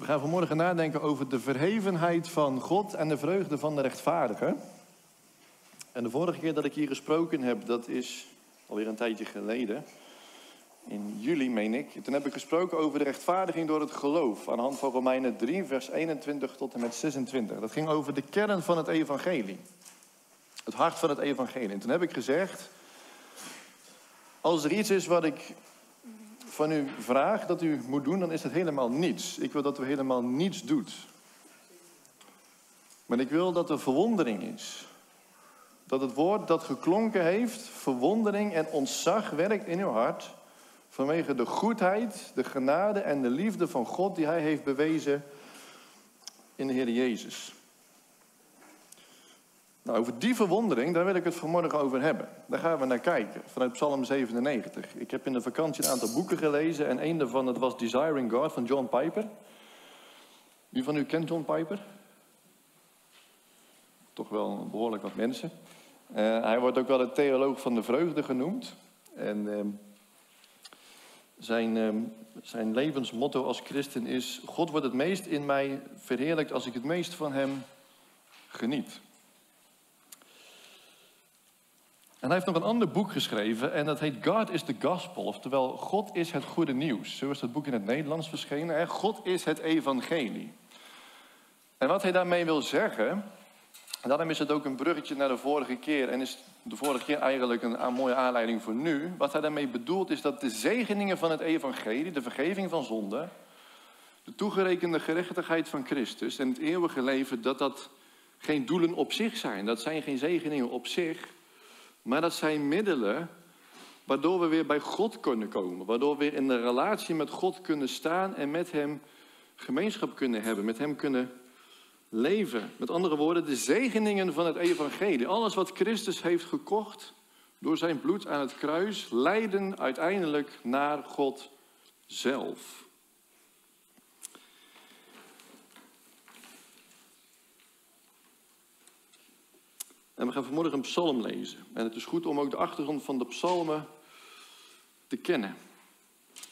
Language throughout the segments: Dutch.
We gaan vanmorgen nadenken over de verhevenheid van God en de vreugde van de rechtvaardige. En de vorige keer dat ik hier gesproken heb, dat is alweer een tijdje geleden. In juli, meen ik. Toen heb ik gesproken over de rechtvaardiging door het geloof. Aan de hand van Romeinen 3, vers 21 tot en met 26. Dat ging over de kern van het evangelie. Het hart van het evangelie. En toen heb ik gezegd. Als er iets is wat ik van u vraag dat u moet doen, dan is het helemaal niets. Ik wil dat u helemaal niets doet. Maar ik wil dat er verwondering is. Dat het woord dat geklonken heeft, verwondering en ontzag werkt in uw hart. Vanwege de goedheid, de genade en de liefde van God die Hij heeft bewezen in de Heer Jezus. Nou, over die verwondering, daar wil ik het vanmorgen over hebben. Daar gaan we naar kijken, vanuit Psalm 97. Ik heb in de vakantie een aantal boeken gelezen en een daarvan dat was Desiring God van John Piper. Wie van u kent John Piper? Toch wel behoorlijk wat mensen. Uh, hij wordt ook wel de theoloog van de vreugde genoemd. En uh, zijn, uh, zijn levensmotto als christen is: God wordt het meest in mij verheerlijkt als ik het meest van Hem geniet. En hij heeft nog een ander boek geschreven en dat heet God is the Gospel. Oftewel, God is het goede nieuws. Zo is dat boek in het Nederlands verschenen. Hè? God is het evangelie. En wat hij daarmee wil zeggen, en daarom is het ook een bruggetje naar de vorige keer en is de vorige keer eigenlijk een mooie aanleiding voor nu. Wat hij daarmee bedoelt is dat de zegeningen van het evangelie, de vergeving van zonde, de toegerekende gerechtigheid van Christus en het eeuwige leven, dat dat geen doelen op zich zijn. Dat zijn geen zegeningen op zich, maar dat zijn middelen waardoor we weer bij God kunnen komen. Waardoor we weer in de relatie met God kunnen staan en met Hem gemeenschap kunnen hebben. Met Hem kunnen leven. Met andere woorden, de zegeningen van het evangelie. Alles wat Christus heeft gekocht door zijn bloed aan het kruis, leiden uiteindelijk naar God zelf. En we gaan vanmorgen een psalm lezen. En het is goed om ook de achtergrond van de psalmen te kennen.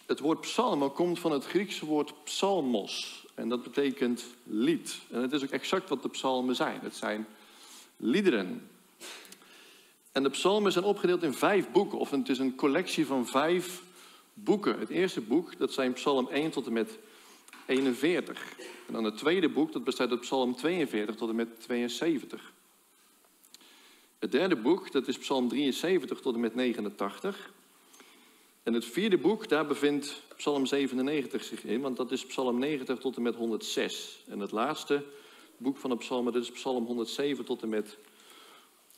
Het woord psalmen komt van het Griekse woord psalmos. En dat betekent lied. En het is ook exact wat de psalmen zijn. Het zijn liederen. En de psalmen zijn opgedeeld in vijf boeken. Of het is een collectie van vijf boeken. Het eerste boek, dat zijn psalm 1 tot en met 41. En dan het tweede boek, dat bestaat uit psalm 42 tot en met 72. Het derde boek, dat is Psalm 73 tot en met 89. En het vierde boek, daar bevindt Psalm 97 zich in, want dat is Psalm 90 tot en met 106. En het laatste boek van de psalmen, dat is Psalm 107 tot en met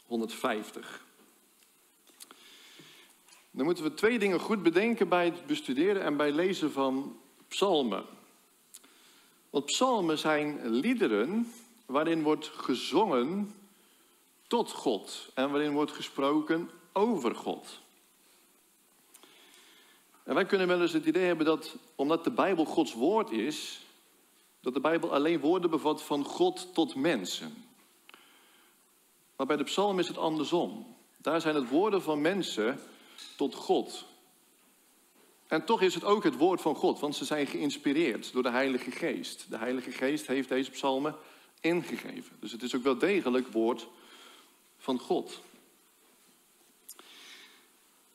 150. Dan moeten we twee dingen goed bedenken bij het bestuderen en bij lezen van psalmen. Want psalmen zijn liederen waarin wordt gezongen tot God en waarin wordt gesproken over God. En wij kunnen wel eens het idee hebben dat, omdat de Bijbel Gods woord is, dat de Bijbel alleen woorden bevat van God tot mensen. Maar bij de psalm is het andersom. Daar zijn het woorden van mensen tot God. En toch is het ook het woord van God, want ze zijn geïnspireerd door de Heilige Geest. De Heilige Geest heeft deze psalmen ingegeven. Dus het is ook wel degelijk woord van God.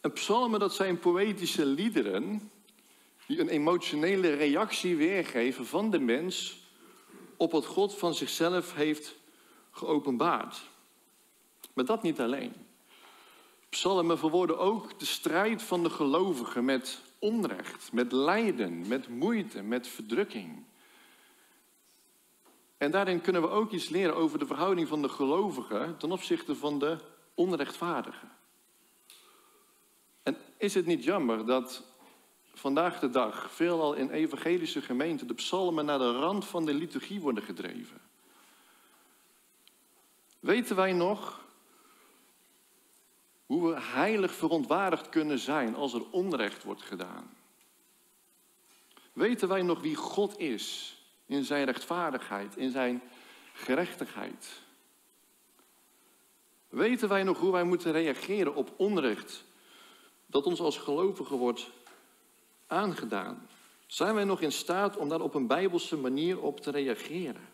En psalmen, dat zijn poëtische liederen die een emotionele reactie weergeven van de mens op wat God van zichzelf heeft geopenbaard. Maar dat niet alleen. Psalmen verwoorden ook de strijd van de gelovigen met onrecht, met lijden, met moeite, met verdrukking. En daarin kunnen we ook iets leren over de verhouding van de gelovigen ten opzichte van de onrechtvaardigen. En is het niet jammer dat vandaag de dag veelal in evangelische gemeenten de psalmen naar de rand van de liturgie worden gedreven? Weten wij nog hoe we heilig verontwaardigd kunnen zijn als er onrecht wordt gedaan? Weten wij nog wie God is in zijn rechtvaardigheid, in zijn gerechtigheid? Weten wij nog hoe wij moeten reageren op onrecht dat ons als gelovigen wordt aangedaan? Zijn wij nog in staat om daar op een bijbelse manier op te reageren?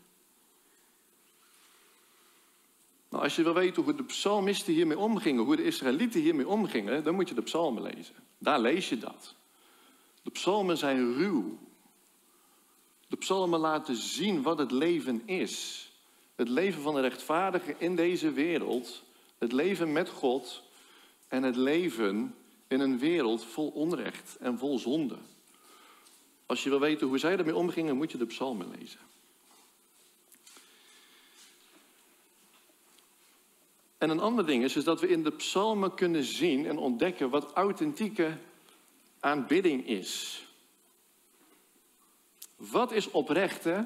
Nou, als je wil weten hoe de psalmisten hiermee omgingen, hoe de Israëlieten hiermee omgingen, dan moet je de psalmen lezen. Daar lees je dat. De psalmen zijn ruw. De psalmen laten zien wat het leven is. Het leven van de rechtvaardige in deze wereld, het leven met God en het leven in een wereld vol onrecht en vol zonde. Als je wil weten hoe zij ermee omgingen, moet je de psalmen lezen. En een ander ding is, is dat we in de psalmen kunnen zien en ontdekken wat authentieke aanbidding is. Wat is oprechte,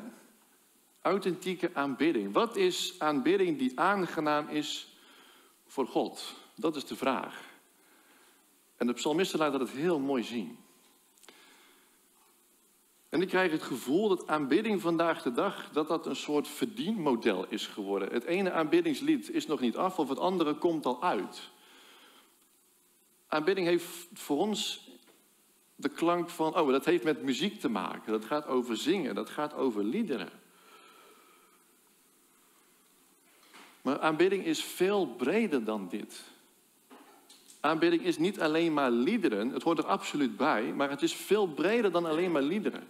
authentieke aanbidding? Wat is aanbidding die aangenaam is voor God? Dat is de vraag. En de psalmisten laten dat heel mooi zien. En ik krijg het gevoel dat aanbidding vandaag de dag, dat dat een soort verdienmodel is geworden. Het ene aanbiddingslied is nog niet af of het andere komt al uit. Aanbidding heeft voor ons de klank van, oh, dat heeft met muziek te maken. Dat gaat over zingen, dat gaat over liederen. Maar aanbidding is veel breder dan dit. Aanbidding is niet alleen maar liederen, het hoort er absoluut bij, maar het is veel breder dan alleen maar liederen.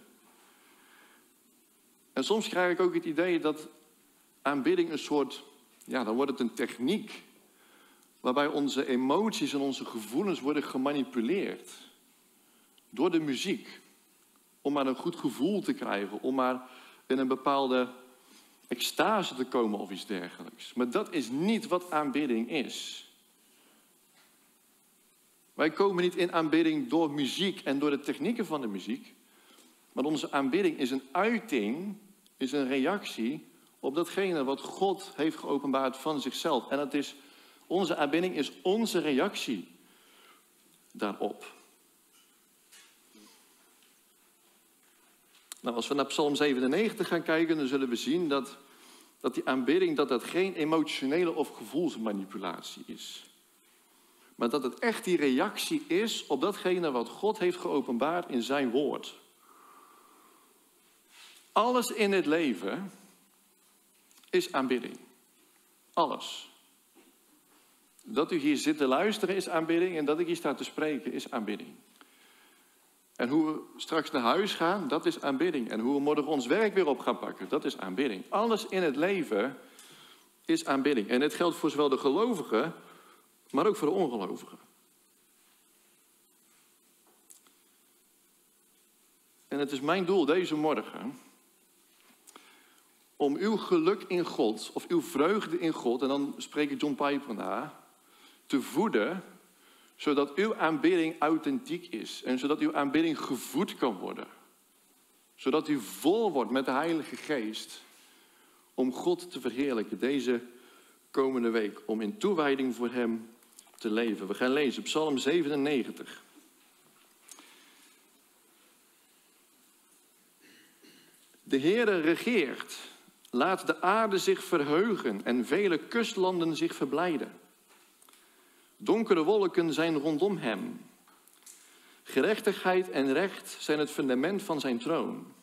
En soms krijg ik ook het idee dat aanbidding een soort, ja, dan wordt het een techniek, waarbij onze emoties en onze gevoelens worden gemanipuleerd door de muziek. Om maar een goed gevoel te krijgen, om maar in een bepaalde extase te komen of iets dergelijks. Maar dat is niet wat aanbidding is. Wij komen niet in aanbidding door muziek en door de technieken van de muziek. Maar onze aanbidding is een uiting, is een reactie op datgene wat God heeft geopenbaard van zichzelf. En dat is, onze aanbidding is onze reactie daarop. Nou, als we naar Psalm 97 gaan kijken, dan zullen we zien dat, dat die aanbidding dat dat geen emotionele of gevoelsmanipulatie is. Maar dat het echt die reactie is op datgene wat God heeft geopenbaard in zijn woord. Alles in het leven is aanbidding. Alles. Dat u hier zit te luisteren is aanbidding en dat ik hier sta te spreken is aanbidding. En hoe we straks naar huis gaan, dat is aanbidding. En hoe we morgen ons werk weer op gaan pakken, dat is aanbidding. Alles in het leven is aanbidding. En het geldt voor zowel de gelovigen, maar ook voor de ongelovigen. En het is mijn doel deze morgen om uw geluk in God, of uw vreugde in God, en dan spreek ik John Piper na, te voeden zodat uw aanbidding authentiek is en zodat uw aanbidding gevoed kan worden. Zodat u vol wordt met de Heilige Geest om God te verheerlijken deze komende week. Om in toewijding voor Hem te leven. We gaan lezen Psalm 97. De Heere regeert. Laat de aarde zich verheugen en vele kustlanden zich verblijden. Donkere wolken zijn rondom hem. Gerechtigheid en recht zijn het fundament van zijn troon.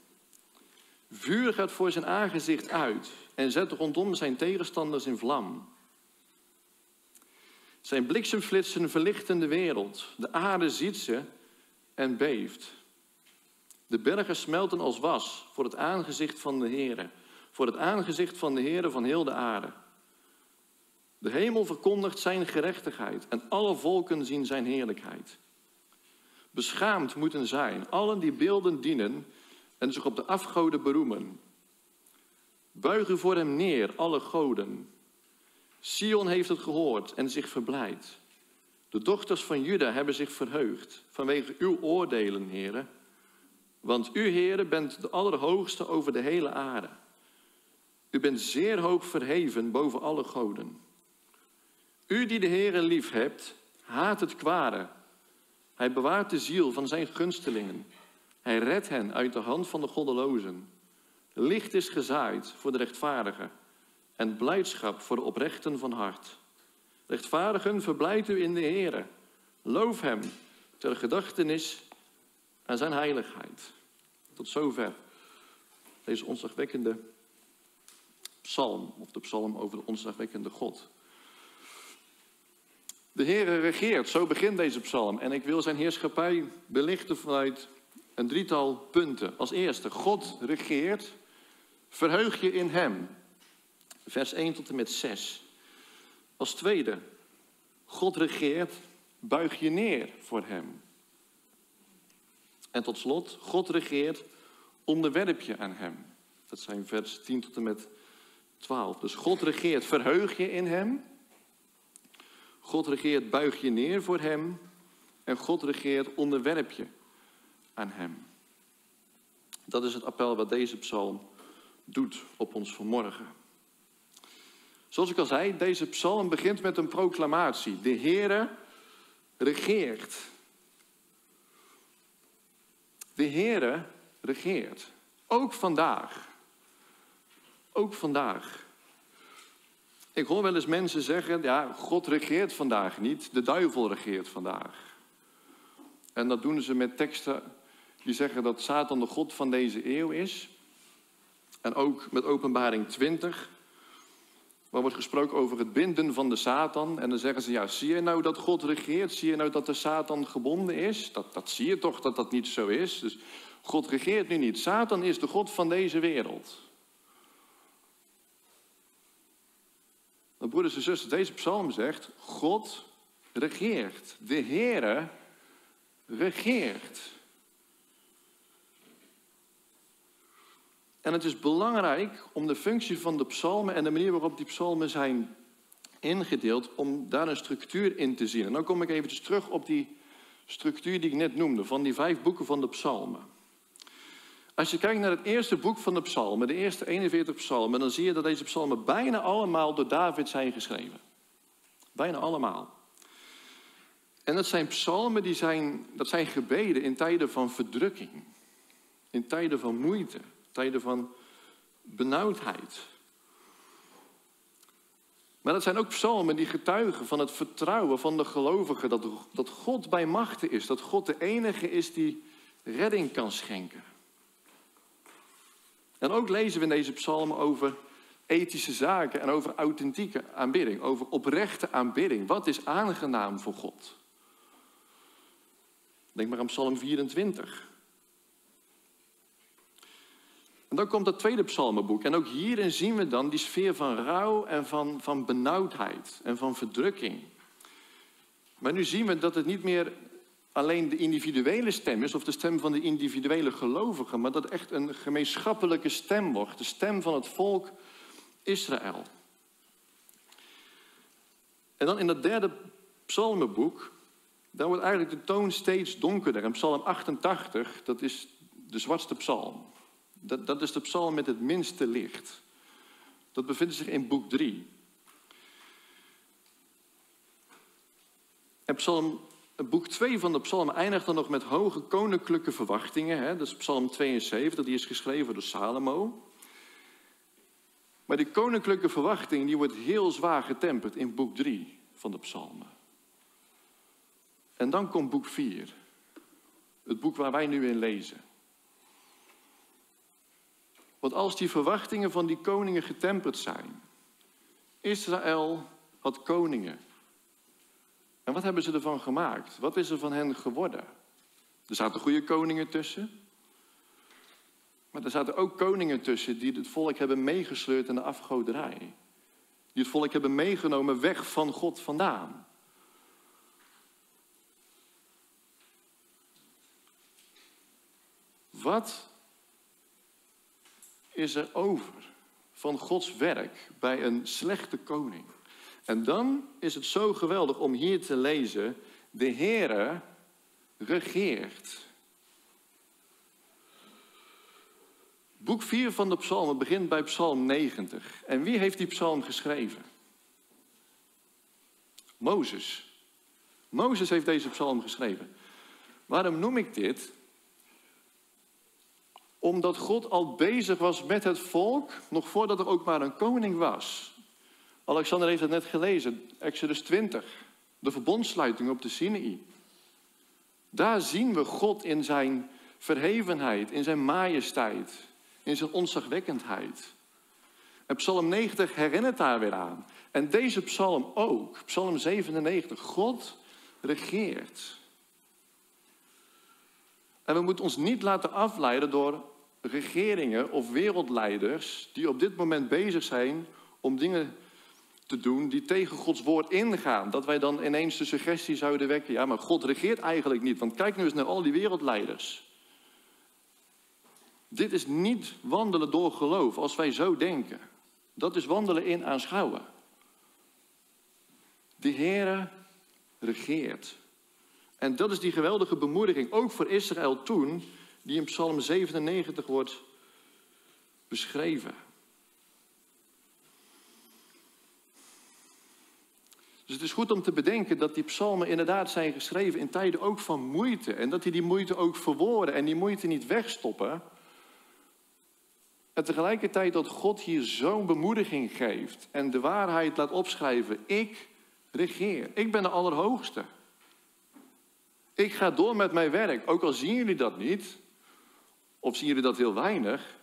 Vuur gaat voor zijn aangezicht uit en zet rondom zijn tegenstanders in vlam. Zijn bliksemflitsen verlichten de wereld. De aarde ziet ze en beeft. De bergen smelten als was voor het aangezicht van de Heere, voor het aangezicht van de Heere van heel de aarde. De hemel verkondigt zijn gerechtigheid en alle volken zien zijn heerlijkheid. Beschaamd moeten zijn allen die beelden dienen en zich op de afgoden beroemen. Buigen voor hem neer, alle goden. Sion heeft het gehoord en zich verblijd. De dochters van Juda hebben zich verheugd vanwege uw oordelen, heren. Want u, heren, bent de allerhoogste over de hele aarde. U bent zeer hoog verheven boven alle goden. U die de Heere lief hebt, haat het kwade. Hij bewaart de ziel van zijn gunstelingen. Hij redt hen uit de hand van de goddelozen. Licht is gezaaid voor de rechtvaardigen en blijdschap voor de oprechten van hart. Rechtvaardigen, verblijd u in de Heere. Loof hem ter gedachtenis aan zijn heiligheid. Tot zover deze ontzagwekkende psalm, of de psalm over de ontzagwekkende God. De Heere regeert, zo begint deze psalm. En ik wil zijn heerschappij belichten vanuit een drietal punten. Als eerste, God regeert, verheug je in Hem. Vers 1 tot en met 6. Als tweede, God regeert, buig je neer voor Hem. En tot slot, God regeert, onderwerp je aan Hem. Dat zijn vers 10 tot en met 12. Dus God regeert, verheug je in Hem. God regeert, buig je neer voor Hem. En God regeert, onderwerp je aan Hem. Dat is het appel wat deze psalm doet op ons vanmorgen. Zoals ik al zei, deze psalm begint met een proclamatie. De Heere regeert. De Heere regeert. Ook vandaag. Ook vandaag. Ik hoor wel eens mensen zeggen, ja, God regeert vandaag niet, de duivel regeert vandaag. En dat doen ze met teksten die zeggen dat Satan de God van deze eeuw is. En ook met openbaring 20, waar wordt gesproken over het binden van de Satan. En dan zeggen ze, ja, zie je nou dat God regeert? Zie je nou dat de Satan gebonden is? Dat, dat zie je toch dat dat niet zo is? Dus God regeert nu niet. Satan is de God van deze wereld. Maar broeders en zusters, deze psalm zegt, God regeert. De Heere regeert. En het is belangrijk om de functie van de psalmen en de manier waarop die psalmen zijn ingedeeld, om daar een structuur in te zien. En dan kom ik eventjes terug op die structuur die ik net noemde, van die vijf boeken van de psalmen. Als je kijkt naar het eerste boek van de psalmen, de eerste 41 psalmen, dan zie je dat deze psalmen bijna allemaal door David zijn geschreven. Bijna allemaal. En dat zijn psalmen, die zijn, dat zijn gebeden in tijden van verdrukking. In tijden van moeite, tijden van benauwdheid. Maar dat zijn ook psalmen die getuigen van het vertrouwen van de gelovigen dat, dat God bij machten is. Dat God de enige is die redding kan schenken. En ook lezen we in deze psalmen over ethische zaken en over authentieke aanbidding, over oprechte aanbidding. Wat is aangenaam voor God? Denk maar aan Psalm 24. En dan komt dat tweede psalmenboek. En ook hierin zien we dan die sfeer van rouw en van, van benauwdheid en van verdrukking. Maar nu zien we dat het niet meer alleen de individuele stem is, of de stem van de individuele gelovigen, maar dat echt een gemeenschappelijke stem wordt, de stem van het volk Israël. En dan in dat derde psalmenboek, daar wordt eigenlijk de toon steeds donkerder. En psalm 88, dat is de zwartste psalm. Dat, dat is de psalm met het minste licht. Dat bevindt zich in boek 3. En psalm boek 2 van de psalm eindigt dan nog met hoge koninklijke verwachtingen. Hè? Dat is psalm 72, die is geschreven door Salomo. Maar die koninklijke verwachting die wordt heel zwaar getemperd in boek 3 van de psalmen. En dan komt boek 4. Het boek waar wij nu in lezen. Want als die verwachtingen van die koningen getemperd zijn. Israël had koningen. En wat hebben ze ervan gemaakt? Wat is er van hen geworden? Er zaten goede koningen tussen. Maar er zaten ook koningen tussen die het volk hebben meegesleurd in de afgoderij. Die het volk hebben meegenomen weg van God vandaan. Wat is er over van Gods werk bij een slechte koning? En dan is het zo geweldig om hier te lezen, de Heere regeert. Boek 4 van de psalmen begint bij psalm 90. En wie heeft die psalm geschreven? Mozes. Mozes heeft deze psalm geschreven. Waarom noem ik dit? Omdat God al bezig was met het volk, nog voordat er ook maar een koning was. Alexander heeft het net gelezen, Exodus 20, de verbondsluiting op de Sinaï. Daar zien we God in zijn verhevenheid, in zijn majesteit, in zijn onzagwekkendheid. En Psalm 90 herinnert daar weer aan. En deze psalm ook, Psalm 97. God regeert. En we moeten ons niet laten afleiden door regeringen of wereldleiders die op dit moment bezig zijn om dingen te doen die tegen Gods woord ingaan. Dat wij dan ineens de suggestie zouden wekken, ja maar God regeert eigenlijk niet, want kijk nu eens naar al die wereldleiders. Dit is niet wandelen door geloof als wij zo denken. Dat is wandelen in aanschouwen. De Heere regeert. En dat is die geweldige bemoediging, ook voor Israël toen, die in Psalm 97 wordt beschreven. Dus het is goed om te bedenken dat die psalmen inderdaad zijn geschreven in tijden ook van moeite. En dat hij die moeite ook verwoorden en die moeite niet wegstoppen. En tegelijkertijd dat God hier zo'n bemoediging geeft en de waarheid laat opschrijven. Ik regeer. Ik ben de Allerhoogste. Ik ga door met mijn werk, ook al zien jullie dat niet, of zien jullie dat heel weinig.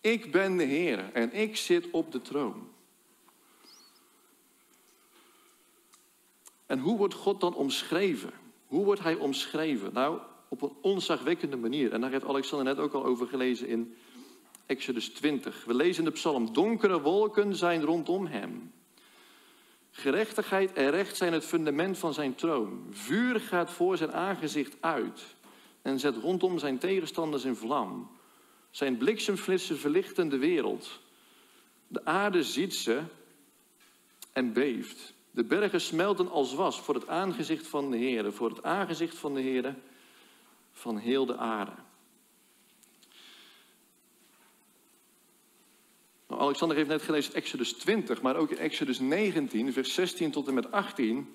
Ik ben de Heer en ik zit op de troon. En hoe wordt God dan omschreven? Hoe wordt hij omschreven? Nou, op een onzagwekkende manier. En daar heeft Alexander net ook al over gelezen in Exodus 20. We lezen in de psalm, donkere wolken zijn rondom hem. Gerechtigheid en recht zijn het fundament van zijn troon. Vuur gaat voor zijn aangezicht uit en zet rondom zijn tegenstanders in vlam. Zijn bliksemflitsen verlichten de wereld. De aarde ziet ze en beeft. De bergen smelten als was voor het aangezicht van de Heer, voor het aangezicht van de Heer van heel de aarde. Nou, Alexander heeft net gelezen Exodus 20, maar ook in Exodus 19, vers 16 tot en met 18,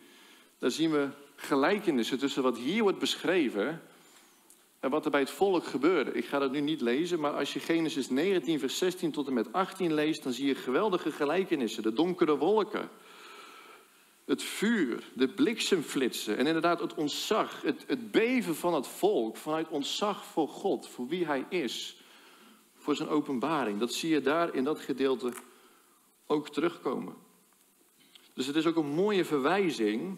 daar zien we gelijkenissen tussen wat hier wordt beschreven en wat er bij het volk gebeurde. Ik ga dat nu niet lezen, maar als je Genesis 19, vers 16 tot en met 18 leest, dan zie je geweldige gelijkenissen. De donkere wolken, het vuur, de bliksemflitsen en inderdaad het ontzag, het, het beven van het volk vanuit ontzag voor God, voor wie Hij is, voor zijn openbaring. Dat zie je daar in dat gedeelte ook terugkomen. Dus het is ook een mooie verwijzing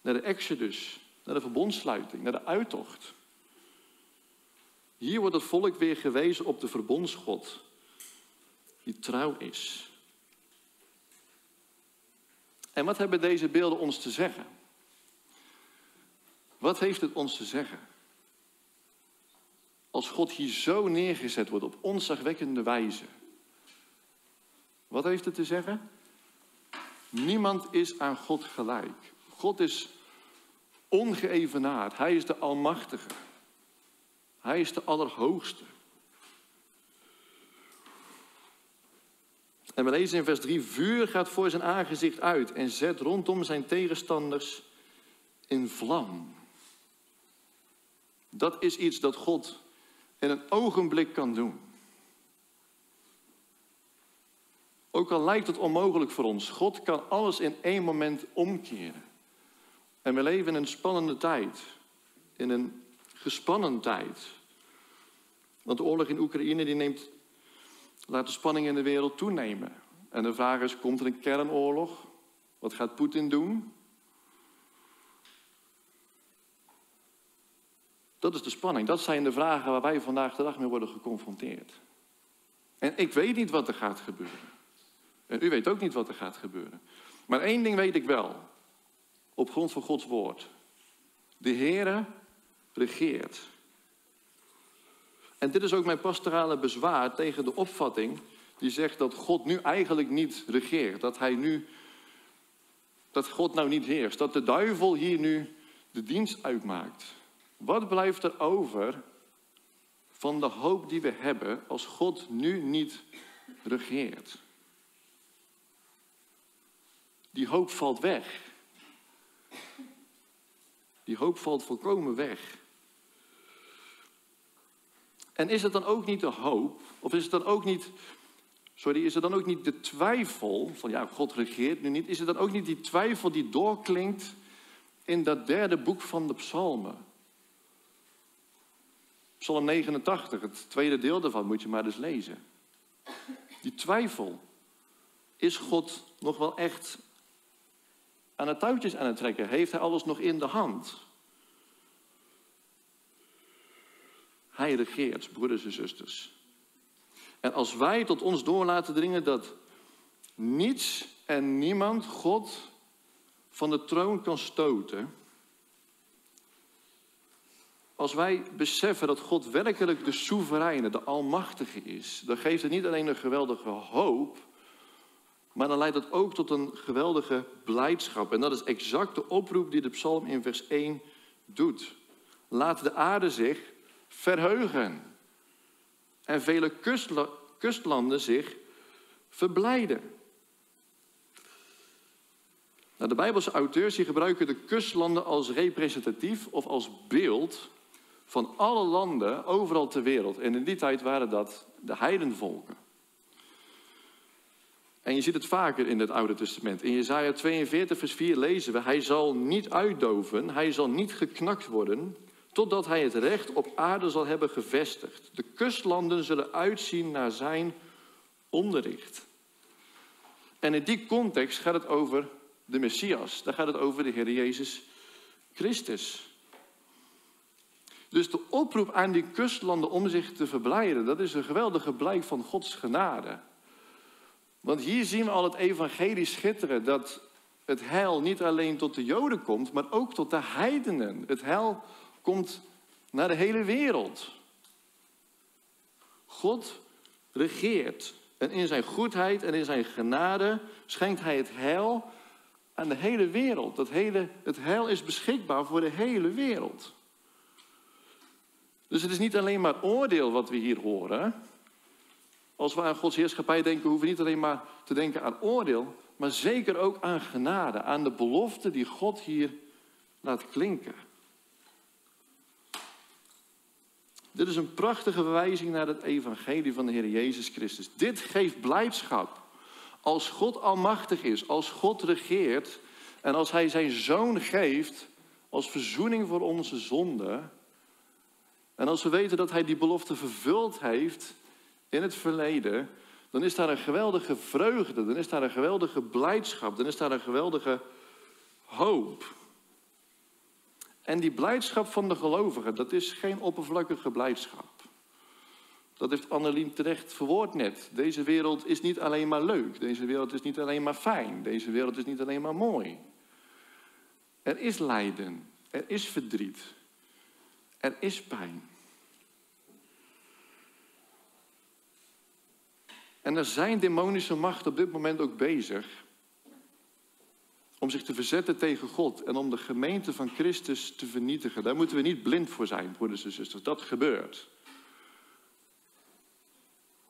naar de Exodus, naar de verbondsluiting, naar de uittocht. Hier wordt het volk weer gewezen op de verbondsgod, die trouw is. En wat hebben deze beelden ons te zeggen? Wat heeft het ons te zeggen? Als God hier zo neergezet wordt op onzagwekkende wijze. Wat heeft het te zeggen? Niemand is aan God gelijk. God is ongeëvenaard. Hij is de Almachtige. Hij is de Allerhoogste. En we lezen in vers 3, vuur gaat voor zijn aangezicht uit en zet rondom zijn tegenstanders in vlam. Dat is iets dat God in een ogenblik kan doen. Ook al lijkt het onmogelijk voor ons, God kan alles in één moment omkeren. En we leven in een spannende tijd, in een gespannen tijd. Want de oorlog in Oekraïne die neemt laat de spanning in de wereld toenemen. En de vraag is, komt er een kernoorlog? Wat gaat Poetin doen? Dat is de spanning. Dat zijn de vragen waar wij vandaag de dag mee worden geconfronteerd. En ik weet niet wat er gaat gebeuren. En u weet ook niet wat er gaat gebeuren. Maar één ding weet ik wel. Op grond van Gods woord. De Heere regeert. En dit is ook mijn pastorale bezwaar tegen de opvatting die zegt dat God nu eigenlijk niet regeert. Dat hij nu, dat God nou niet heerst. Dat de duivel hier nu de dienst uitmaakt. Wat blijft er over van de hoop die we hebben als God nu niet regeert? Die hoop valt weg. Die hoop valt volkomen weg. En is het dan ook niet de hoop, of is het dan ook niet, sorry, is het dan ook niet de twijfel van ja, God regeert nu niet, is het dan ook niet die twijfel die doorklinkt in dat derde boek van de Psalmen? Psalm 89, het tweede deel daarvan moet je maar eens lezen. Die twijfel. Is God nog wel echt aan het touwtjes aan het trekken? Heeft hij alles nog in de hand? Hij regeert, broeders en zusters. En als wij tot ons door laten dringen dat niets en niemand God van de troon kan stoten. Als wij beseffen dat God werkelijk de soevereine, de almachtige is, dan geeft het niet alleen een geweldige hoop, maar dan leidt het ook tot een geweldige blijdschap. En dat is exact de oproep die de psalm in vers 1 doet. Laat de aarde zich verheugen. En vele kustlanden zich verblijden. Nou, de Bijbelse auteurs die gebruiken de kustlanden als representatief of als beeld van alle landen overal ter wereld. En in die tijd waren dat de heidenvolken. En je ziet het vaker in het Oude Testament. In Jesaja 42, vers 4 lezen we: Hij zal niet uitdoven, hij zal niet geknakt worden, totdat hij het recht op aarde zal hebben gevestigd. De kustlanden zullen uitzien naar zijn onderricht. En in die context gaat het over de Messias. Daar gaat het over de Heer Jezus Christus. Dus de oproep aan die kustlanden om zich te verblijden, dat is een geweldige blijk van Gods genade. Want hier zien we al het evangelie schitteren, dat het heil niet alleen tot de Joden komt, maar ook tot de heidenen. Het heil komt naar de hele wereld. God regeert. En in zijn goedheid en in zijn genade schenkt hij het heil aan de hele wereld. Dat hele, het heil is beschikbaar voor de hele wereld. Dus het is niet alleen maar oordeel wat we hier horen. Als we aan Gods heerschappij denken, hoeven we niet alleen maar te denken aan oordeel, maar zeker ook aan genade, aan de belofte die God hier laat klinken. Dit is een prachtige verwijzing naar het evangelie van de Heer Jezus Christus. Dit geeft blijdschap. Als God almachtig is, als God regeert en als Hij zijn zoon geeft als verzoening voor onze zonde. En als we weten dat Hij die belofte vervuld heeft in het verleden, dan is daar een geweldige vreugde, dan is daar een geweldige blijdschap, dan is daar een geweldige hoop. En die blijdschap van de gelovigen, dat is geen oppervlakkige blijdschap. Dat heeft Annelien terecht verwoord net. Deze wereld is niet alleen maar leuk. Deze wereld is niet alleen maar fijn. Deze wereld is niet alleen maar mooi. Er is lijden. Er is verdriet. Er is pijn. En er zijn demonische machten op dit moment ook bezig om zich te verzetten tegen God en om de gemeente van Christus te vernietigen. Daar moeten we niet blind voor zijn, broeders en zusters. Dat gebeurt.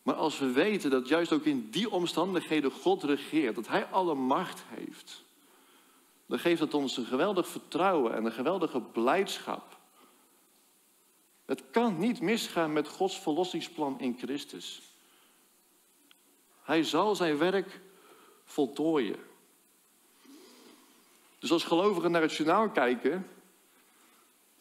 Maar als we weten dat juist ook in die omstandigheden God regeert, dat Hij alle macht heeft, dan geeft het ons een geweldig vertrouwen en een geweldige blijdschap. Het kan niet misgaan met Gods verlossingsplan in Christus. Hij zal zijn werk voltooien. Dus als gelovigen naar het journaal kijken,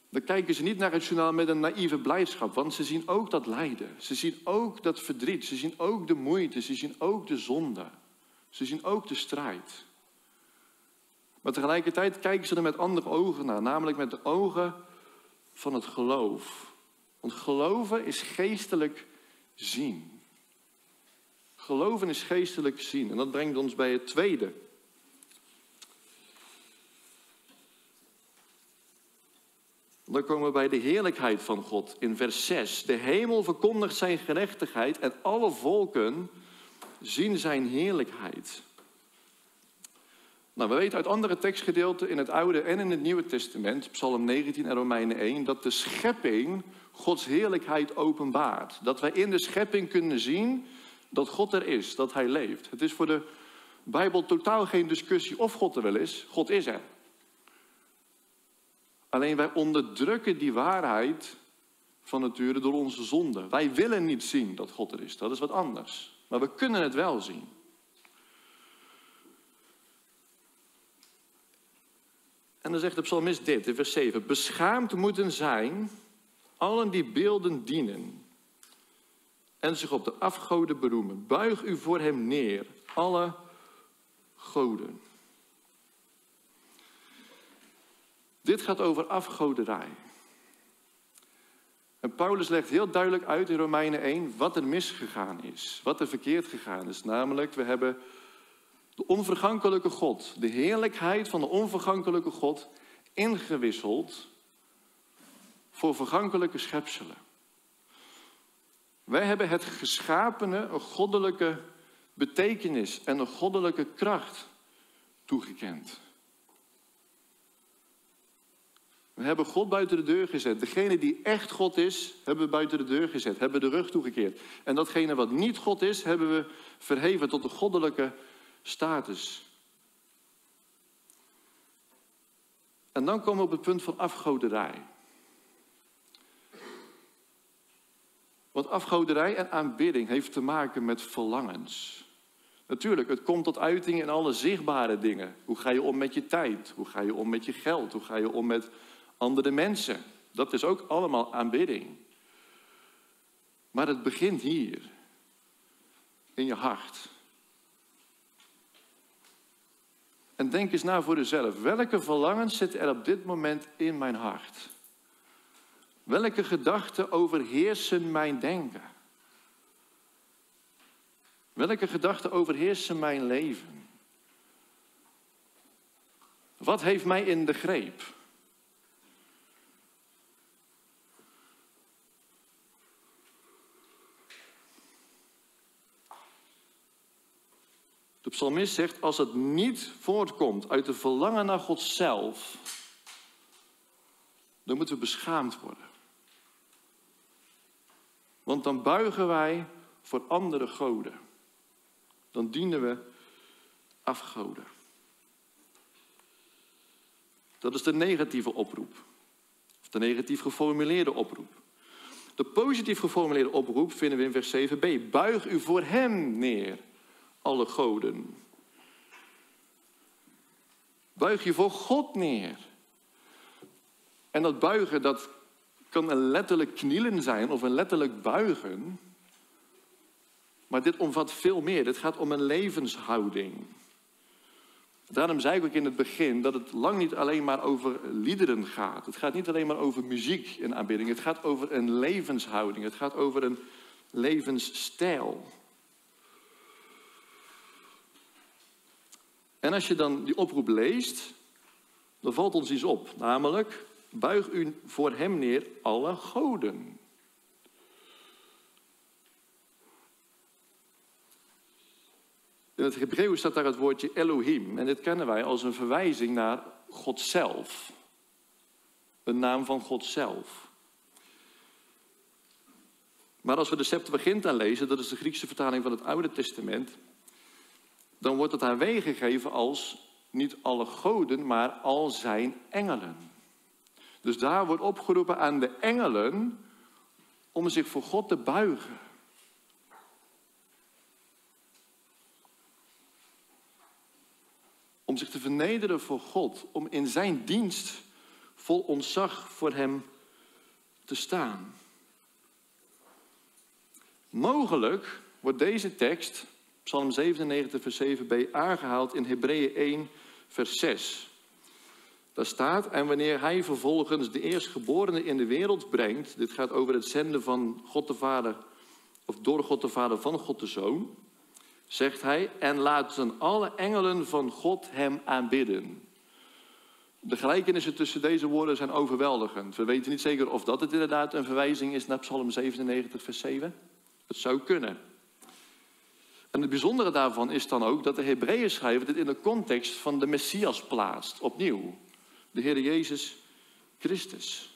dan kijken ze niet naar het journaal met een naïeve blijdschap, want ze zien ook dat lijden. Ze zien ook dat verdriet. Ze zien ook de moeite. Ze zien ook de zonde. Ze zien ook de strijd. Maar tegelijkertijd kijken ze er met andere ogen naar, namelijk met de ogen van het geloof. Want geloven is geestelijk zien. Geloven is geestelijk zien. En dat brengt ons bij het tweede Dan komen we bij de heerlijkheid van God in vers 6. De hemel verkondigt zijn gerechtigheid en alle volken zien zijn heerlijkheid. Nou, we weten uit andere tekstgedeelten in het Oude en in het Nieuwe Testament, Psalm 19 en Romeinen 1, dat de schepping Gods heerlijkheid openbaart. Dat wij in de schepping kunnen zien dat God er is, dat Hij leeft. Het is voor de Bijbel totaal geen discussie of God er wel is. God is er. Alleen wij onderdrukken die waarheid van nature door onze zonde. Wij willen niet zien dat God er is. Dat is wat anders. Maar we kunnen het wel zien. En dan zegt de psalmist dit in vers 7. Beschaamd moeten zijn allen die beelden dienen en zich op de afgoden beroemen. Buig u voor hem neer, alle goden. Dit gaat over afgoderij. En Paulus legt heel duidelijk uit in Romeinen 1 wat er misgegaan is, wat er verkeerd gegaan is. Namelijk, we hebben de onvergankelijke God, de heerlijkheid van de onvergankelijke God, ingewisseld voor vergankelijke schepselen. Wij hebben het geschapene een goddelijke betekenis en een goddelijke kracht toegekend. We hebben God buiten de deur gezet. Degene die echt God is, hebben we buiten de deur gezet, hebben de rug toegekeerd. En datgene wat niet God is, hebben we verheven tot de goddelijke status. En dan komen we op het punt van afgoderij. Want afgoderij en aanbidding heeft te maken met verlangens. Natuurlijk, het komt tot uiting in alle zichtbare dingen. Hoe ga je om met je tijd? Hoe ga je om met je geld? Hoe ga je om met andere mensen? Dat is ook allemaal aanbidding. Maar het begint hier, in je hart. En denk eens na voor jezelf. Welke verlangens zitten er op dit moment in mijn hart? Welke gedachten overheersen mijn denken? Welke gedachten overheersen mijn leven? Wat heeft mij in de greep? De psalmist zegt, als het niet voortkomt uit de verlangen naar God zelf, dan moeten we beschaamd worden. Want dan buigen wij voor andere goden. Dan dienen we afgoden. Dat is de negatieve oproep. Of de negatief geformuleerde oproep. De positief geformuleerde oproep vinden we in vers 7b. Buig u voor hem neer, alle goden. Buig je voor God neer. En dat buigen, dat kan een letterlijk knielen zijn of een letterlijk buigen. Maar dit omvat veel meer. Dit gaat om een levenshouding. Daarom zei ik ook in het begin dat het lang niet alleen maar over liederen gaat. Het gaat niet alleen maar over muziek en aanbidding. Het gaat over een levenshouding. Het gaat over een levensstijl. En als je dan die oproep leest, dan valt ons iets op. Namelijk, buig u voor hem neer alle goden. In het Hebreeuws staat daar het woordje Elohim. En dit kennen wij als een verwijzing naar God zelf. Een naam van God zelf. Maar als we de Septuaginta lezen, dat is de Griekse vertaling van het Oude Testament, dan wordt het aan gegeven als niet alle goden, maar al zijn engelen. Dus daar wordt opgeroepen aan de engelen om zich voor God te buigen. Om zich te vernederen voor God, om in zijn dienst vol ontzag voor Hem te staan. Mogelijk wordt deze tekst, Psalm 97, vers 7b, aangehaald in Hebreeën 1, vers 6. Daar staat, en wanneer hij vervolgens de eerstgeborene in de wereld brengt, dit gaat over het zenden van God de Vader, of door God de Vader van God de Zoon, zegt hij, en laten alle engelen van God hem aanbidden. De gelijkenissen tussen deze woorden zijn overweldigend. We weten niet zeker of dat het inderdaad een verwijzing is naar Psalm 97, vers 7. Het zou kunnen. En het bijzondere daarvan is dan ook dat de Hebreeën schrijver dit in de context van de Messias plaatst, opnieuw de Heer Jezus Christus.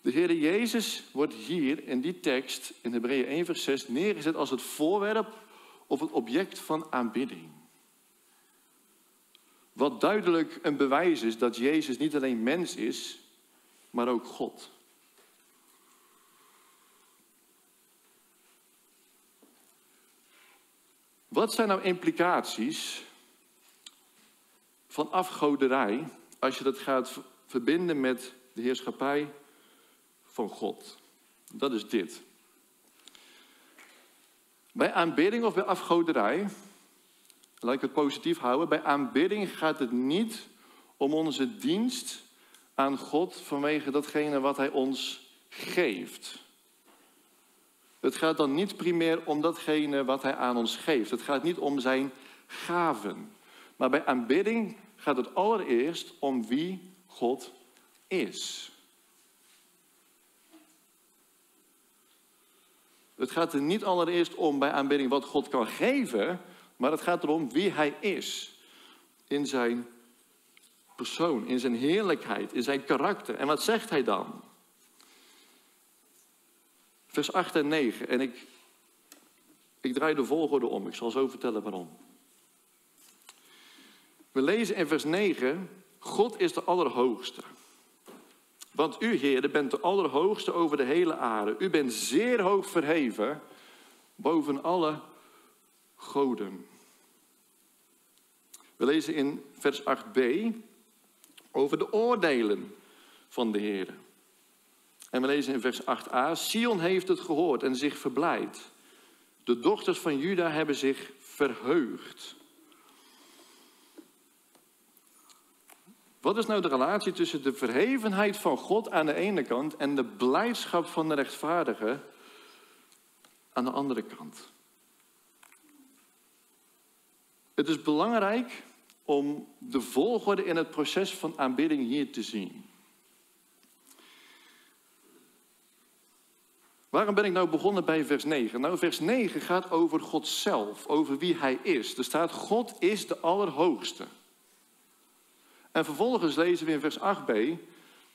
De Heer Jezus wordt hier in die tekst, in Hebreeën 1 vers 6, neergezet als het voorwerp of het object van aanbidding. Wat duidelijk een bewijs is dat Jezus niet alleen mens is, maar ook God. Wat zijn nou implicaties van afgoderij als je dat gaat verbinden met de heerschappij van God. Dat is dit. Bij aanbidding of bij afgoderij, laat ik het positief houden, bij aanbidding gaat het niet om onze dienst aan God vanwege datgene wat Hij ons geeft. Het gaat dan niet primair om datgene wat Hij aan ons geeft. Het gaat niet om Zijn gaven. Maar bij aanbidding gaat het allereerst om wie God is. Het gaat er niet allereerst om bij aanbidding wat God kan geven, maar het gaat erom wie Hij is. In zijn persoon, in zijn heerlijkheid, in zijn karakter. En wat zegt Hij dan? Vers 8 en 9. En ik, ik draai de volgorde om. Ik zal zo vertellen waarom. We lezen in vers 9. God is de Allerhoogste. Want u, Heer, bent de Allerhoogste over de hele aarde. U bent zeer hoog verheven boven alle goden. We lezen in vers 8b over de oordelen van de Heer. En we lezen in vers 8a, Sion heeft het gehoord en zich verblijd. De dochters van Juda hebben zich verheugd. Wat is nou de relatie tussen de verhevenheid van God aan de ene kant en de blijdschap van de rechtvaardige aan de andere kant? Het is belangrijk om de volgorde in het proces van aanbidding hier te zien. Waarom ben ik nou begonnen bij vers 9? Nou, vers 9 gaat over God zelf, over wie Hij is. Er staat, God is de Allerhoogste. En vervolgens lezen we in vers 8b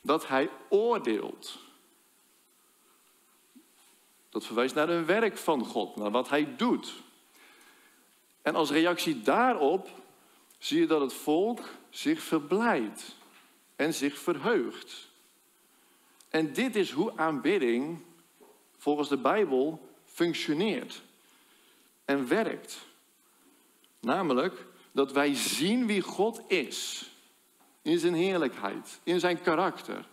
dat Hij oordeelt. Dat verwijst naar een werk van God, naar wat Hij doet. En als reactie daarop zie je dat het volk zich verblijdt en zich verheugt. En dit is hoe aanbidding volgens de Bijbel functioneert en werkt. Namelijk dat wij zien wie God is. In zijn heerlijkheid, in zijn karakter.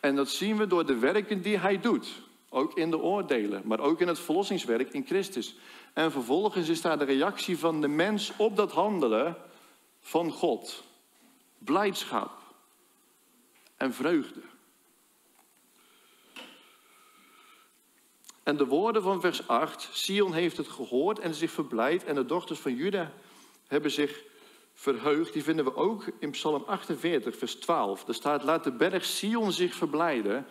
En dat zien we door de werken die hij doet. Ook in de oordelen, maar ook in het verlossingswerk in Christus. En vervolgens is daar de reactie van de mens op dat handelen van God. Blijdschap en vreugde. En de woorden van vers 8, Sion heeft het gehoord en zich verblijd en de dochters van Juda hebben zich verheugd. Die vinden we ook in Psalm 48, vers 12. Er staat, laat de berg Sion zich verblijden,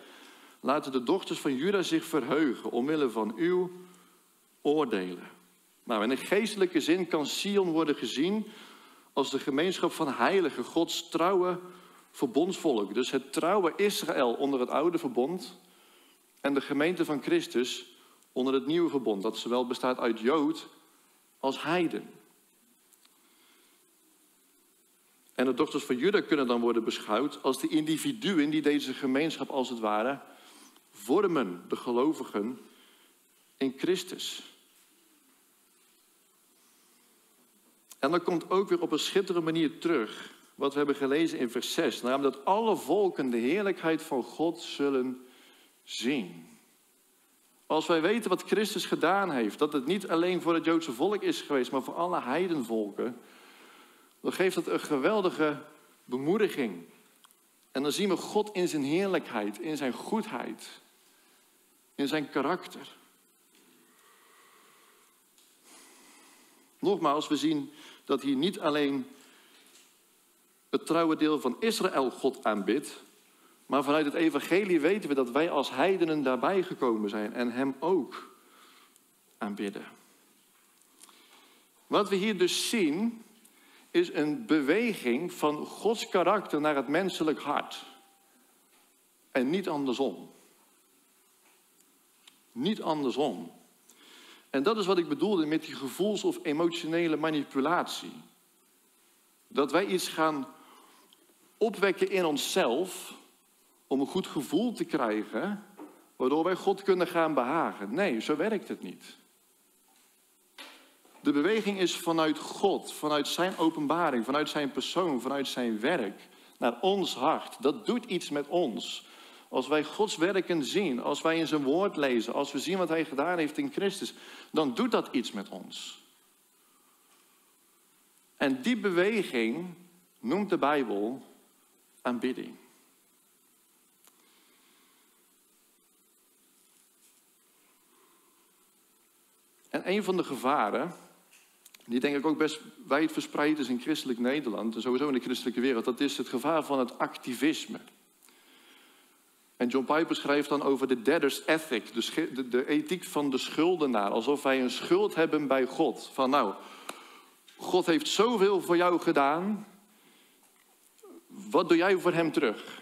laten de dochters van Juda zich verheugen omwille van uw oordelen. Nou, in een geestelijke zin kan Sion worden gezien als de gemeenschap van heiligen, Gods trouwe verbondsvolk. Dus het trouwe Israël onder het oude verbond en de gemeente van Christus onder het nieuwe verbond, dat zowel bestaat uit Jood als heiden. En de dochters van Juda kunnen dan worden beschouwd als de individuen die deze gemeenschap als het ware vormen, de gelovigen in Christus. En dan komt ook weer op een schitterende manier terug wat we hebben gelezen in vers 6, namelijk dat alle volken de heerlijkheid van God zullen zien. Als wij weten wat Christus gedaan heeft, dat het niet alleen voor het Joodse volk is geweest, maar voor alle heidenvolken, dan geeft dat een geweldige bemoediging. En dan zien we God in zijn heerlijkheid, in zijn goedheid, in zijn karakter. Nogmaals, we zien dat hier niet alleen het trouwe deel van Israël God aanbidt, maar vanuit het evangelie weten we dat wij als heidenen daarbij gekomen zijn en Hem ook aanbidden. Wat we hier dus zien, is een beweging van Gods karakter naar het menselijk hart. En niet andersom. Niet andersom. En dat is wat ik bedoelde met die gevoels- of emotionele manipulatie. Dat wij iets gaan opwekken in onszelf om een goed gevoel te krijgen, waardoor wij God kunnen gaan behagen. Nee, zo werkt het niet. De beweging is vanuit God, vanuit Zijn openbaring, vanuit Zijn persoon, vanuit Zijn werk naar ons hart. Dat doet iets met ons. Als wij Gods werken zien, als wij in zijn woord lezen, als we zien wat hij gedaan heeft in Christus, dan doet dat iets met ons. En die beweging noemt de Bijbel aanbidding. En een van de gevaren, die denk ik ook best wijd verspreid is in christelijk Nederland en sowieso in de christelijke wereld, dat is het gevaar van het activisme. En John Piper schrijft dan over de debtor's ethic, de, de, de ethiek van de schuldenaar, alsof wij een schuld hebben bij God. Van nou, God heeft zoveel voor jou gedaan, wat doe jij voor hem terug?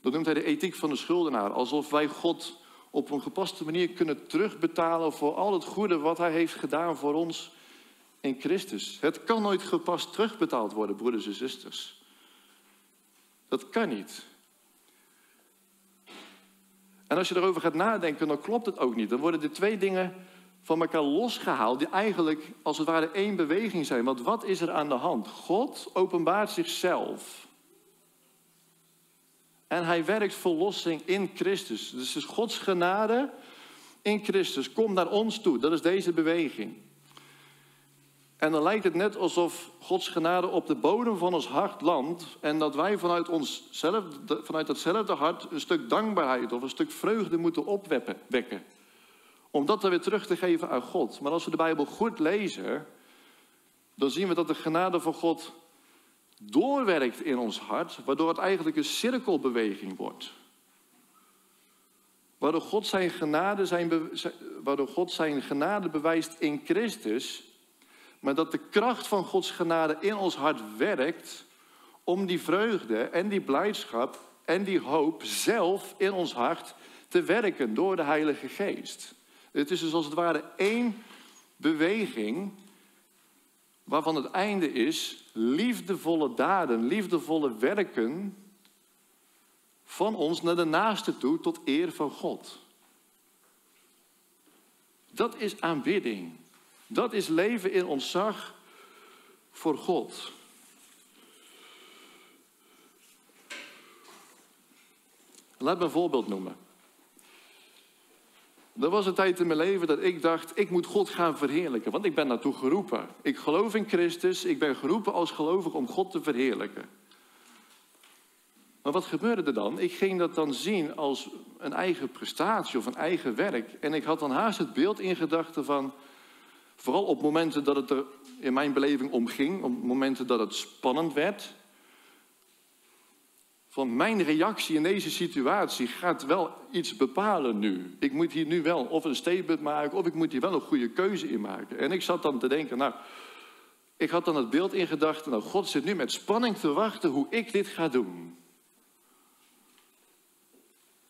Dat noemt hij de ethiek van de schuldenaar, alsof wij God op een gepaste manier kunnen terugbetalen voor al het goede wat hij heeft gedaan voor ons in Christus. Het kan nooit gepast terugbetaald worden, broeders en zusters. Dat kan niet. En als je erover gaat nadenken, dan klopt het ook niet. Dan worden de twee dingen van elkaar losgehaald, die eigenlijk als het ware één beweging zijn. Want wat is er aan de hand? God openbaart zichzelf. En hij werkt verlossing in Christus. Dus is Gods genade in Christus. Kom naar ons toe. Dat is deze beweging. En dan lijkt het net alsof Gods genade op de bodem van ons hart landt. En dat wij vanuit, onszelf, vanuit datzelfde hart een stuk dankbaarheid of een stuk vreugde moeten opwekken. Om dat dan weer terug te geven aan God. Maar als we de Bijbel goed lezen, dan zien we dat de genade van God doorwerkt in ons hart, waardoor het eigenlijk een cirkelbeweging wordt. Waardoor God zijn genade, zijn, waardoor God zijn genade bewijst in Christus, maar dat de kracht van Gods genade in ons hart werkt om die vreugde en die blijdschap en die hoop zelf in ons hart te werken door de Heilige Geest. Het is dus als het ware één beweging waarvan het einde is liefdevolle daden, liefdevolle werken van ons naar de naaste toe tot eer van God. Dat is aanbidding. Dat is leven in ontzag voor God. Laat me een voorbeeld noemen. Er was een tijd in mijn leven dat ik dacht, ik moet God gaan verheerlijken, want ik ben daartoe geroepen. Ik geloof in Christus, ik ben geroepen als gelovig om God te verheerlijken. Maar wat gebeurde er dan? Ik ging dat dan zien als een eigen prestatie of een eigen werk. En ik had dan haast het beeld in gedachten van, vooral op momenten dat het er in mijn beleving om ging, op momenten dat het spannend werd, van mijn reactie in deze situatie gaat wel iets bepalen nu. Ik moet hier nu wel of een statement maken of ik moet hier wel een goede keuze in maken. En ik zat dan te denken, nou, ik had dan het beeld in gedachten, nou, God zit nu met spanning te wachten hoe ik dit ga doen.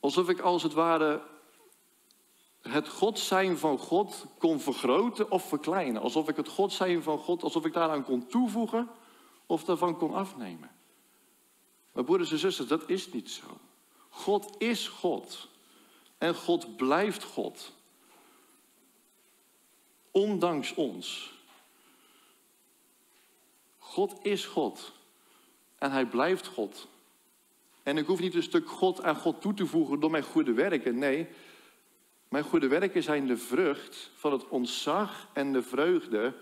Alsof ik als het ware het God zijn van God kon vergroten of verkleinen. Alsof ik het God zijn van God, alsof ik daaraan kon toevoegen of daarvan kon afnemen. Maar broeders en zusters, dat is niet zo. God is God. En God blijft God. Ondanks ons. God is God. En hij blijft God. En ik hoef niet een stuk God aan God toe te voegen door mijn goede werken. Nee, mijn goede werken zijn de vrucht van het ontzag en de vreugde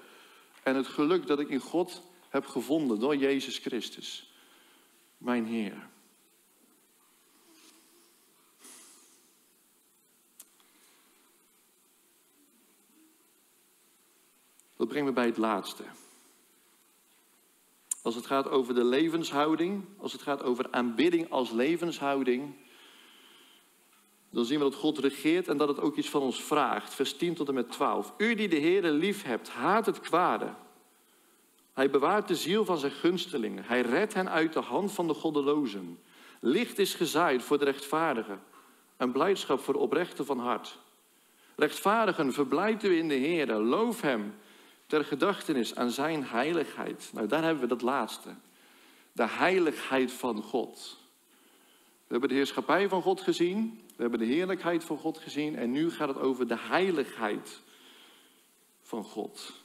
en het geluk dat ik in God heb gevonden door Jezus Christus mijn Heer. Dat brengt me bij het laatste. Als het gaat over de levenshouding, als het gaat over aanbidding als levenshouding, dan zien we dat God regeert en dat het ook iets van ons vraagt. Vers 10 tot en met 12. U die de Heer lief hebt, haat het kwade. Hij bewaart de ziel van zijn gunstelingen. Hij redt hen uit de hand van de goddelozen. Licht is gezaaid voor de rechtvaardigen en blijdschap voor oprechten van hart. Rechtvaardigen, verblijdt u in de Heer. Loof hem ter gedachtenis aan zijn heiligheid. Nou, daar hebben we dat laatste. De heiligheid van God. We hebben de heerschappij van God gezien. We hebben de heerlijkheid van God gezien. En nu gaat het over de heiligheid van God.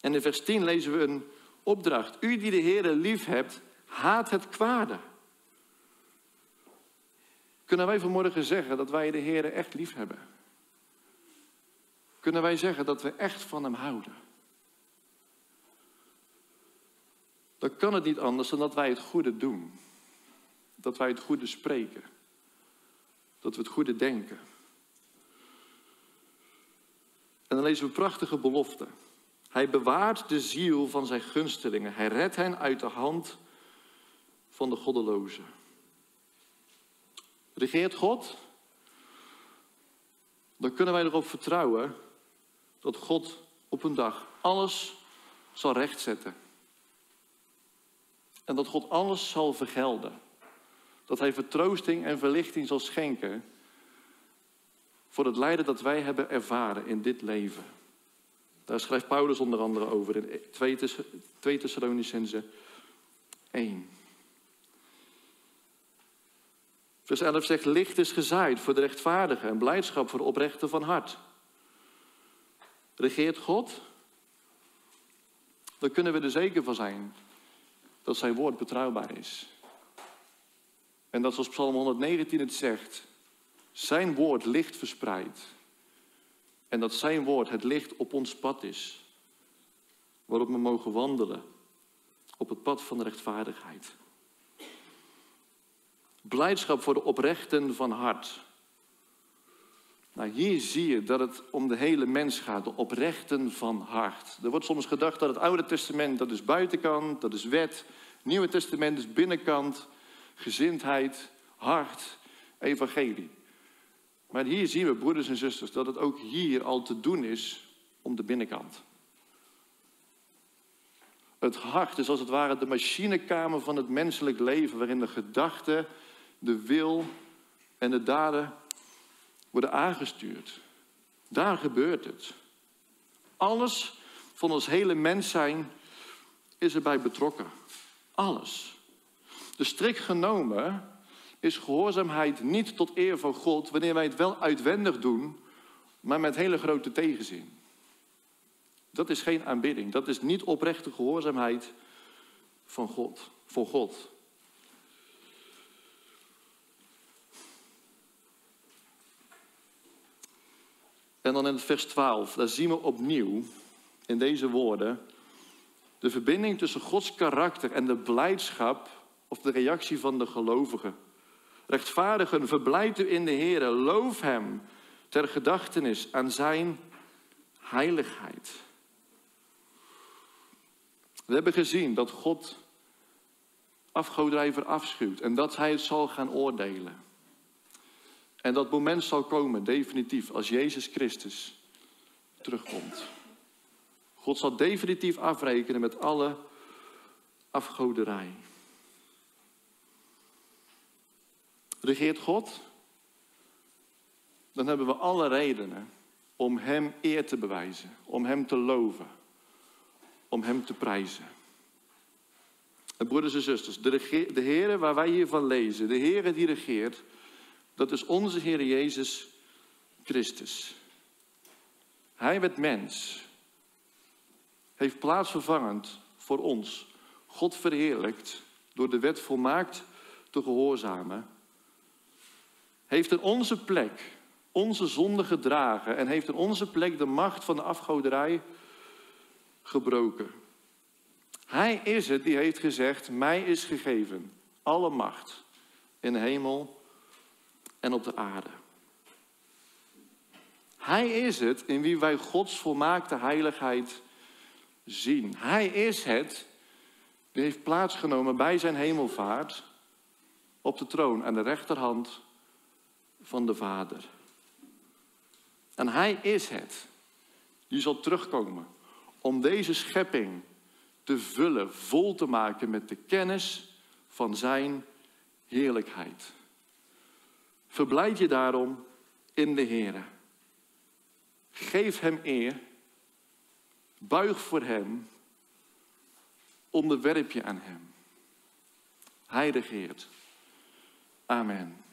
En in vers 10 lezen we een opdracht. U die de Heere lief hebt, Haat het kwade. Kunnen wij vanmorgen zeggen dat wij de Heer echt lief hebben? Kunnen wij zeggen dat we echt van Hem houden? Dan kan het niet anders dan dat wij het goede doen. Dat wij het goede spreken. Dat we het goede denken. En dan lezen we prachtige beloften. Hij bewaart de ziel van zijn gunstelingen. Hij redt hen uit de hand van de goddelozen. Regeert God? Dan kunnen wij erop vertrouwen dat God op een dag alles zal rechtzetten. En dat God alles zal vergelden. Dat Hij vertroosting en verlichting zal schenken voor het lijden dat wij hebben ervaren in dit leven. Daar schrijft Paulus onder andere over in 2 Thessalonicense 1. Vers 11 zegt, licht is gezaaid voor de rechtvaardigen en blijdschap voor de oprechten van hart. Regeert God? Dan kunnen we er zeker van zijn dat zijn woord betrouwbaar is. En dat zoals Psalm 119 het zegt, zijn woord licht verspreidt. En dat zijn woord het licht op ons pad is. Waarop we mogen wandelen op het pad van de rechtvaardigheid. Blijdschap voor de oprechten van hart. Nou, hier zie je dat het om de hele mens gaat, de oprechten van hart. Er wordt soms gedacht dat het Oude Testament, dat is buitenkant, dat is wet. Nieuwe Testament is binnenkant, gezindheid, hart, evangelie. Maar hier zien we, broeders en zusters, dat het ook hier al te doen is om de binnenkant. Het hart is als het ware de machinekamer van het menselijk leven, waarin de gedachten, de wil en de daden worden aangestuurd. Daar gebeurt het. Alles van ons hele mens zijn is erbij betrokken. Alles. De strikt genomen is gehoorzaamheid niet tot eer van God wanneer wij het wel uitwendig doen, maar met hele grote tegenzin. Dat is geen aanbidding. Dat is niet oprechte gehoorzaamheid van God, voor God. En dan in het vers 12, daar zien we opnieuw in deze woorden de verbinding tussen Gods karakter en de blijdschap of de reactie van de gelovigen. Rechtvaardigen, verblijft u in de Heer, loof Hem ter gedachtenis aan Zijn heiligheid. We hebben gezien dat God afgoderij verafschuwt en dat Hij het zal gaan oordelen. En dat moment zal komen, definitief, als Jezus Christus terugkomt. God zal definitief afrekenen met alle afgoderij. Regeert God? Dan hebben we alle redenen om Hem eer te bewijzen, om Hem te loven, om Hem te prijzen. En broeders en zusters, de, Heer waar wij hiervan lezen, de Heer die regeert, dat is onze Heer Jezus Christus. Hij werd mens, heeft plaatsvervangend voor ons God verheerlijkt door de wet volmaakt te gehoorzamen, heeft in onze plek onze zonde gedragen en heeft in onze plek de macht van de afgoderij gebroken. Hij is het die heeft gezegd, mij is gegeven alle macht in de hemel en op de aarde. Hij is het in wie wij Gods volmaakte heiligheid zien. Hij is het die heeft plaatsgenomen bij zijn hemelvaart op de troon aan de rechterhand van de Vader. En hij is het die zal terugkomen om deze schepping te vullen, vol te maken met de kennis van zijn heerlijkheid. Verblijd je daarom in de Heer. Geef Hem eer. Buig voor Hem. Onderwerp je aan Hem. Hij regeert. Amen.